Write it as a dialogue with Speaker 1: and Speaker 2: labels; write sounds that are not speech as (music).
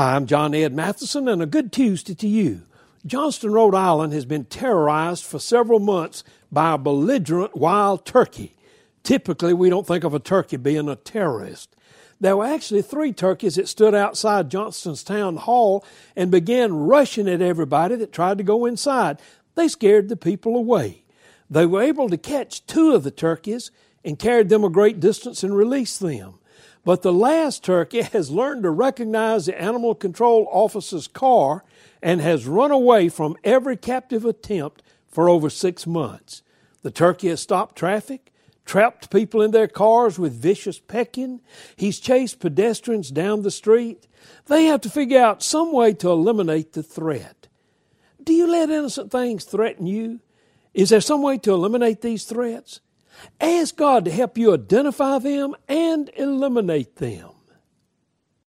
Speaker 1: Hi, I'm John Ed Matheson, and a good Tuesday to you. Johnston, Rhode Island has been terrorized for several months by a belligerent wild turkey. Typically, we don't think of a turkey being a terrorist. There were actually three turkeys that stood outside Johnston's town hall and began rushing at everybody that tried to go inside. They scared the people away. They were able to catch two of the turkeys and carried them a great distance and released them. But the last turkey (laughs) has learned to recognize the animal control officer's car and has run away from every captive attempt for over six months. The turkey has stopped traffic, trapped people in their cars with vicious pecking. He's chased pedestrians down the street. They have to figure out some way to eliminate the threat. Do you let innocent things threaten you? Is there some way to eliminate these threats? Ask God to help you identify them and eliminate them.